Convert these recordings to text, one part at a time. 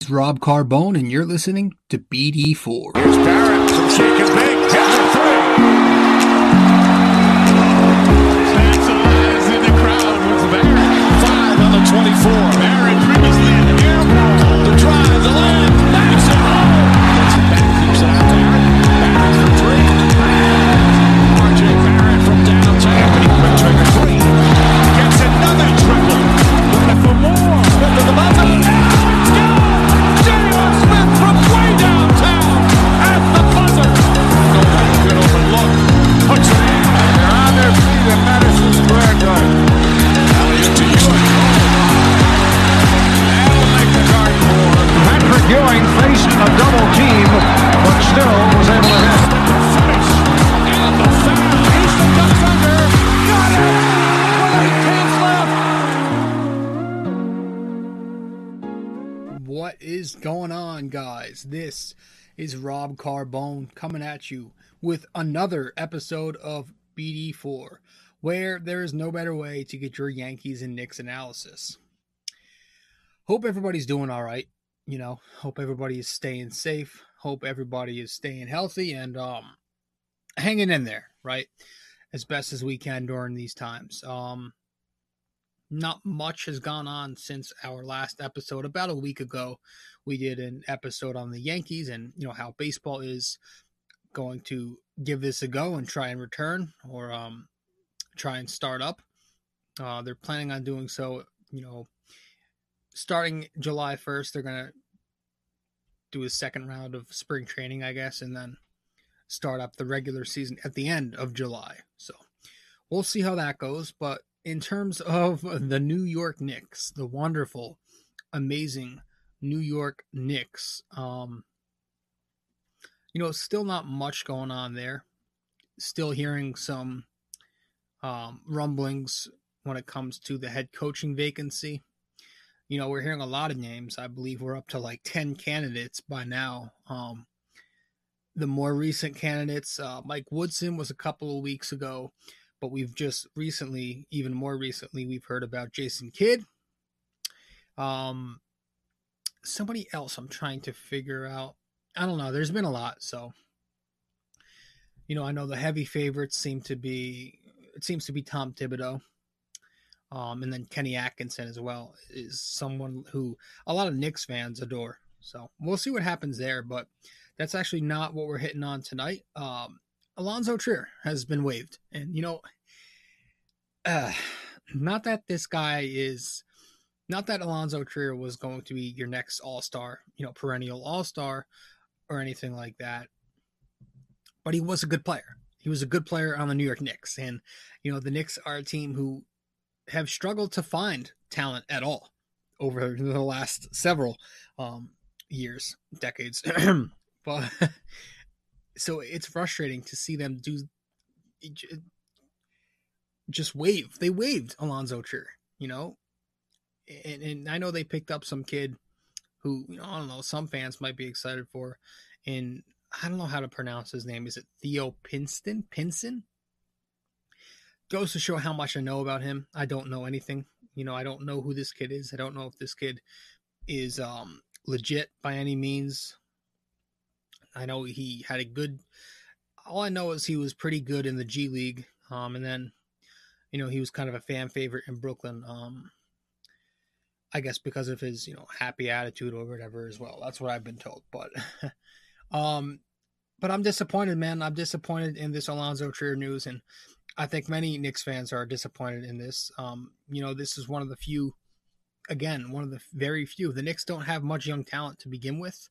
It's Rob Carbone, and you're listening to BD4. Here's Barrett from shaking big. Gets a three. Fans eyes in the crowd with Barrett. Five on the 24. Barrett previously in the air. The drive, the layup, is going on, guys? This is Rob Carbone coming at you with another episode of BD4, where there is no better way to get your Yankees and Knicks analysis. Hope everybody's doing all right. You know, hope everybody is staying safe. Hope everybody is staying healthy and um hanging in there, right? As best as we can during these times. Um not much has gone on since our last episode about a week ago we did an episode on the yankees and you know how baseball is going to give this a go and try and return or um, try and start up. Uh, they're planning on doing so you know starting july 1st they're to do a second round of spring training i guess and then start up the regular season at the end of july. So we'll see how that goes but in terms of the New York Knicks, the wonderful, amazing New York Knicks, um, you know, still not much going on there. Still hearing some um, rumblings when it comes to the head coaching vacancy. You know, we're hearing a lot of names. I believe we're up to like 10 candidates by now. Um, the more recent candidates, uh, Mike Woodson was a couple of weeks ago but we've just recently, even more recently, we've heard about Jason Kidd. Um, somebody else I'm trying to figure out. I don't know. There's been a lot, so you know, I know the heavy favorites seem to be. It seems to be Tom Thibodeau, um, and then Kenny Atkinson as well is someone who a lot of Knicks fans adore. So we'll see what happens there, but that's actually not what we're hitting on tonight. Um, Alonzo Trier has been waived. And, you know, uh, not that this guy is, not that Alonzo Trier was going to be your next all star, you know, perennial all star or anything like that, but he was a good player. He was a good player on the New York Knicks. And, you know, the Knicks are a team who have struggled to find talent at all over the last several um, years, decades. but so it's frustrating to see them do just wave. They waved Alonzo Trier, you know, and, and I know they picked up some kid who you know I don't know some fans might be excited for, and I don't know how to pronounce his name. Is it Theo Pinston? Pinson? Goes to show how much I know about him. I don't know anything. You know, I don't know who this kid is. I don't know if this kid is um, legit by any means. I know he had a good. All I know is he was pretty good in the G League, um, and then, you know, he was kind of a fan favorite in Brooklyn. Um, I guess because of his, you know, happy attitude or whatever as well. That's what I've been told. But, um, but I'm disappointed, man. I'm disappointed in this Alonzo Trier news, and I think many Knicks fans are disappointed in this. Um, you know, this is one of the few, again, one of the very few. The Knicks don't have much young talent to begin with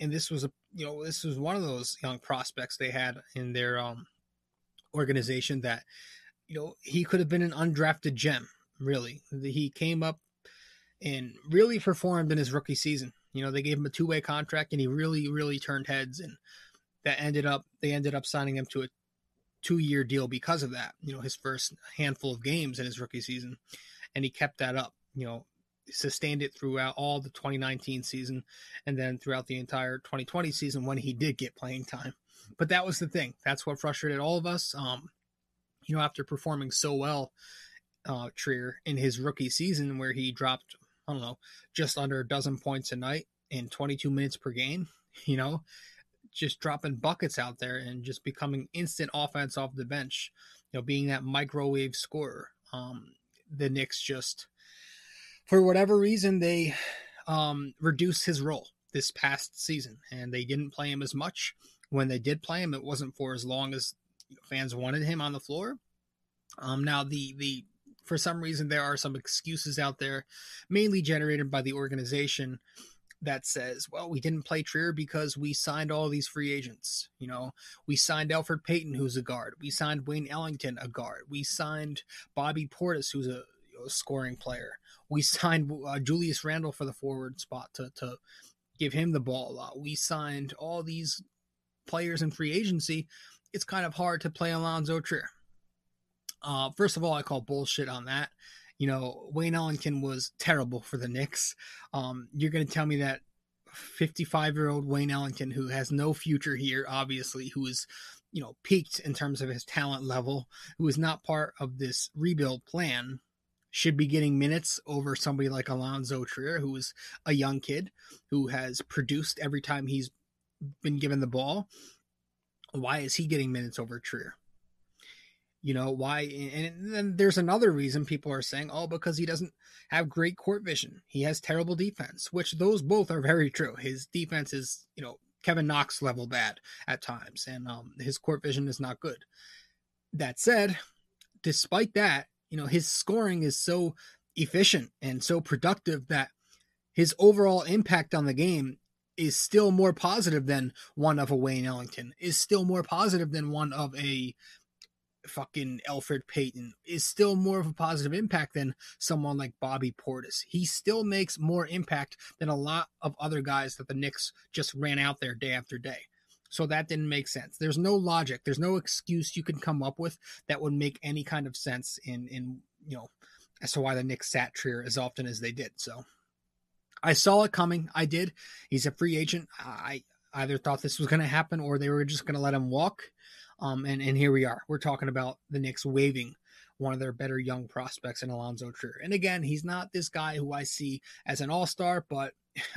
and this was a you know this was one of those young prospects they had in their um organization that you know he could have been an undrafted gem really he came up and really performed in his rookie season you know they gave him a two-way contract and he really really turned heads and that ended up they ended up signing him to a two-year deal because of that you know his first handful of games in his rookie season and he kept that up you know sustained it throughout all the 2019 season and then throughout the entire 2020 season when he did get playing time. But that was the thing. That's what frustrated all of us. Um, you know, after performing so well, uh, Trier in his rookie season where he dropped, I don't know, just under a dozen points a night in 22 minutes per game, you know, just dropping buckets out there and just becoming instant offense off the bench, you know, being that microwave scorer. Um, the Knicks just, for whatever reason, they um, reduced his role this past season and they didn't play him as much. When they did play him, it wasn't for as long as fans wanted him on the floor. Um, now the the for some reason there are some excuses out there, mainly generated by the organization that says, well, we didn't play Trier because we signed all these free agents. You know, we signed Elfrid Payton, who's a guard. We signed Wayne Ellington, a guard. We signed Bobby Portis, who's a, a scoring player. We signed uh, Julius Randle for the forward spot to, to give him the ball a lot. We signed all these players in free agency. It's kind of hard to play Alonzo Trier. Uh, first of all, I call bullshit on that. You know, Wayne Ellington was terrible for the Knicks. Um, you're going to tell me that 55 year old Wayne Ellington, who has no future here, obviously, who is, you know, peaked in terms of his talent level, who is not part of this rebuild plan, should be getting minutes over somebody like Alonzo Trier, who is a young kid who has produced every time he's been given the ball. Why is he getting minutes over Trier? You know, why? And then there's another reason people are saying, oh, because he doesn't have great court vision. He has terrible defense, which those both are very true. His defense is, you know, Kevin Knox level bad at times, and um, his court vision is not good. That said, despite that, you know, his scoring is so efficient and so productive that his overall impact on the game is still more positive than one of a Wayne Ellington, is still more positive than one of a fucking Elfrid Payton is still more of a positive impact than someone like Bobby Portis. He still makes more impact than a lot of other guys that the Knicks just ran out there day after day. So that didn't make sense. There's no logic. There's no excuse you can come up with that would make any kind of sense in in you know as to why the Knicks sat Trier as often as they did. So I saw it coming. I did. He's a free agent. I either thought this was going to happen or they were just going to let him walk. Um, and, and here we are. We're talking about the Knicks waiving one of their better young prospects in Alonzo Trier. And again, he's not this guy who I see as an all star, but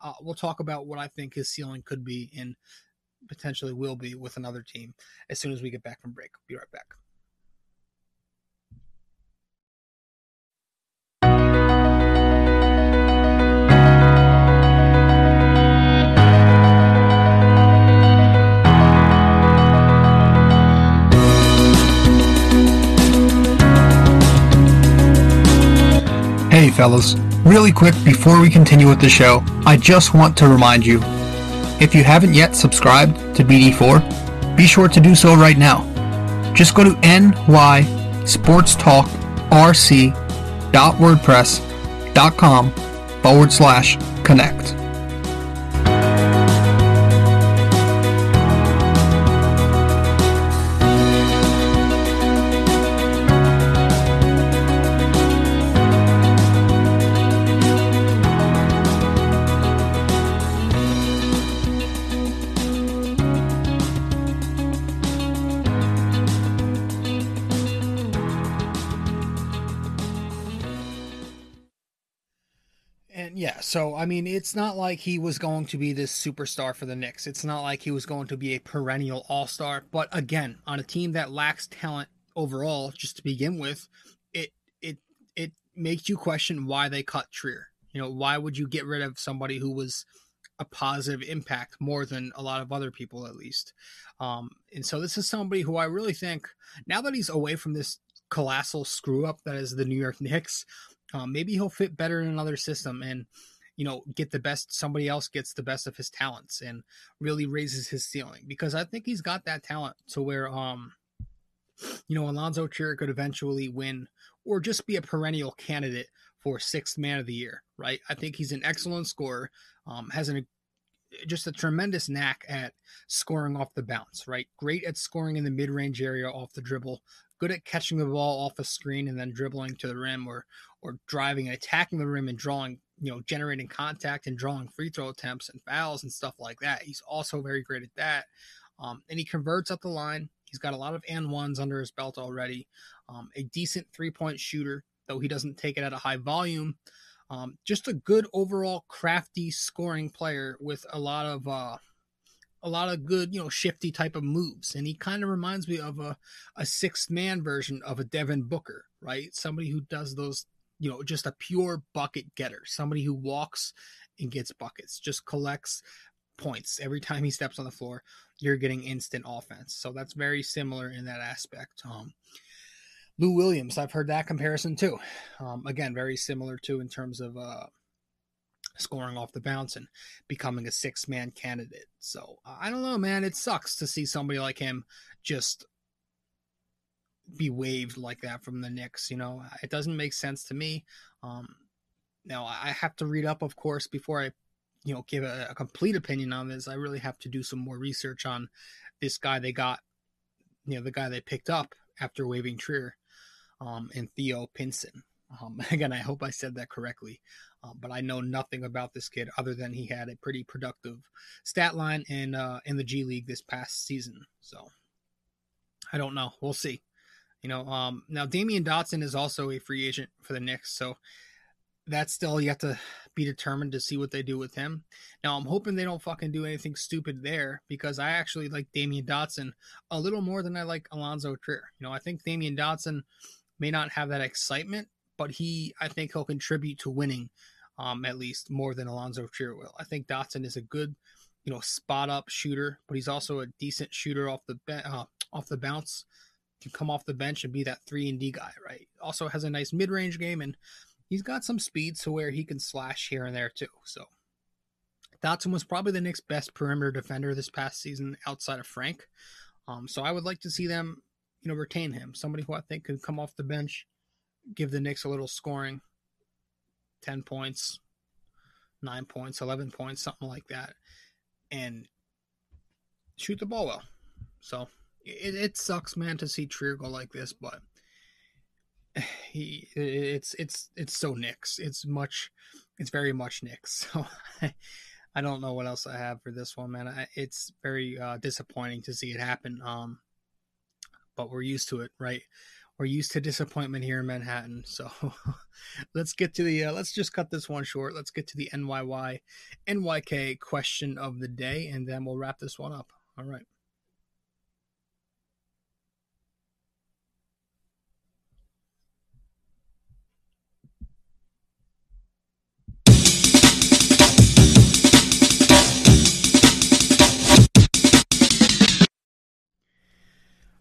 uh, we'll talk about what I think his ceiling could be and potentially will be with another team as soon as we get back from break. Be right back. Fellas, really quick before we continue with the show, I just want to remind you if you haven't yet subscribed to BD4, be sure to do so right now. Just go to nysportstalkrc.wordpress.com forward slash connect. I mean, it's not like he was going to be this superstar for the Knicks. It's not like he was going to be a perennial all star. But again, on a team that lacks talent overall, just to begin with, it it it makes you question why they cut Trier. You know, why would you get rid of somebody who was a positive impact more than a lot of other people, at least? Um, and so this is somebody who I really think now that he's away from this colossal screw up that is the New York Knicks, um, maybe he'll fit better in another system. And you know, get the best, somebody else gets the best of his talents and really raises his ceiling because I think he's got that talent to where, um, you know, Alonzo Trier could eventually win or just be a perennial candidate for sixth man of the year, right? I think he's an excellent scorer, um, has an just a tremendous knack at scoring off the bounce, right? Great at scoring in the mid range area off the dribble, good at catching the ball off a screen and then dribbling to the rim or or driving and attacking the rim and drawing you know, generating contact and drawing free throw attempts and fouls and stuff like that. He's also very great at that. Um, and he converts up the line. He's got a lot of and ones under his belt already. Um, a decent three point shooter, though he doesn't take it at a high volume. Um, just a good overall crafty scoring player with a lot of uh, a lot of good, you know, shifty type of moves. And he kind of reminds me of a, a sixth man version of a Devin Booker, right? Somebody who does those, you know, just a pure bucket getter, somebody who walks and gets buckets, just collects points every time he steps on the floor. You're getting instant offense. So that's very similar in that aspect. Um, Lou Williams, I've heard that comparison too. Um, again, very similar too in terms of uh, scoring off the bounce and becoming a six man candidate. So I don't know, man. It sucks to see somebody like him just be waived like that from the Knicks. You know, it doesn't make sense to me. Um, now I have to read up, of course, before I, you know, give a, a complete opinion on this. I really have to do some more research on this guy they got, you know, the guy they picked up after waiving Trier um, and Theo Pinson. Um, again, I hope I said that correctly, um, but I know nothing about this kid other than he had a pretty productive stat line in uh, in the G League this past season. So I don't know. We'll see. You know, um, now Damyean Dotson is also a free agent for the Knicks, so that's still yet to be determined to see what they do with him. Now I'm hoping they don't fucking do anything stupid there because I actually like Damyean Dotson a little more than I like Alonzo Trier. You know, I think Damyean Dotson may not have that excitement, but he, I think he'll contribute to winning um, at least more than Alonzo Trier will. I think Dotson is a good, you know, spot up shooter, but he's also a decent shooter off the be- uh, off the bounce. Can come off the bench and be that three and D guy, right? Also has a nice mid range game, and he's got some speed to where he can slash here and there too. So Dotson was probably the Knicks' best perimeter defender this past season outside of Frank. Um, so I would like to see them you know, retain him. Somebody who I think could come off the bench, give the Knicks a little scoring, ten points, nine points, eleven points, something like that, and shoot the ball well. So it, it sucks, man, to see Trier go like this, but he it's it's it's so Knicks. It's much, it's very much Knicks. So. I don't know what else I have for this one, man. I, it's very uh, disappointing to see it happen. Um, but we're used to it, right? We're used to disappointment here in Manhattan. So let's get to the, uh, let's just cut this one short. Let's get to the NYY, NYK question of the day, and then we'll wrap this one up. All right.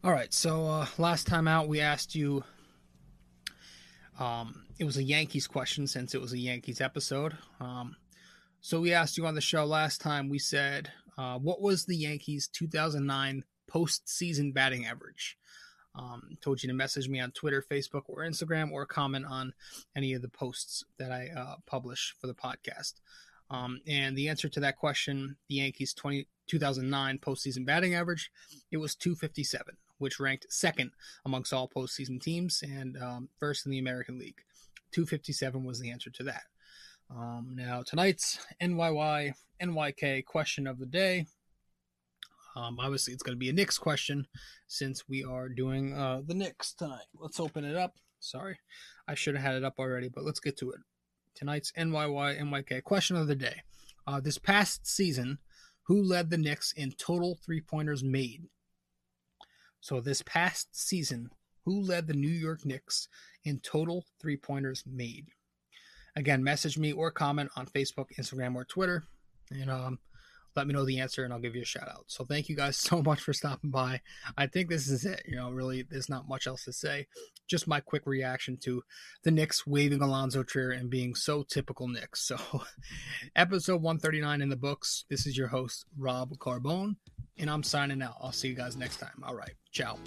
All right, so uh, last time out, we asked you. Um, it was a Yankees question since it was a Yankees episode. Um, so we asked you on the show last time. We said, uh, "What was the Yankees' 2009 postseason batting average?" Um, told you to message me on Twitter, Facebook, or Instagram, or comment on any of the posts that I uh, publish for the podcast. Um, and the answer to that question, the Yankees' 20, 2009 postseason batting average, it was 257 which ranked second amongst all postseason teams and um, first in the American League. 257 was the answer to that. Um, now, tonight's NYY NYK question of the day. Um, obviously, it's going to be a Knicks question since we are doing uh, the Knicks tonight. Let's open it up. Sorry, I should have had it up already, but let's get to it. Tonight's NYY NYK question of the day. Uh, this past season, who led the Knicks in total three pointers made? So this past season, who led the New York Knicks in total three pointers made? Again, message me or comment on Facebook, Instagram, or Twitter, and um, let me know the answer, and I'll give you a shout out. So thank you guys so much for stopping by. I think this is it. You know, really, there's not much else to say. Just my quick reaction to the Knicks waving Alonzo Trier and being so typical Knicks. So, episode 139 in the books. This is your host Rob Carbone and I'm signing out. I'll see you guys next time. All right. Ciao.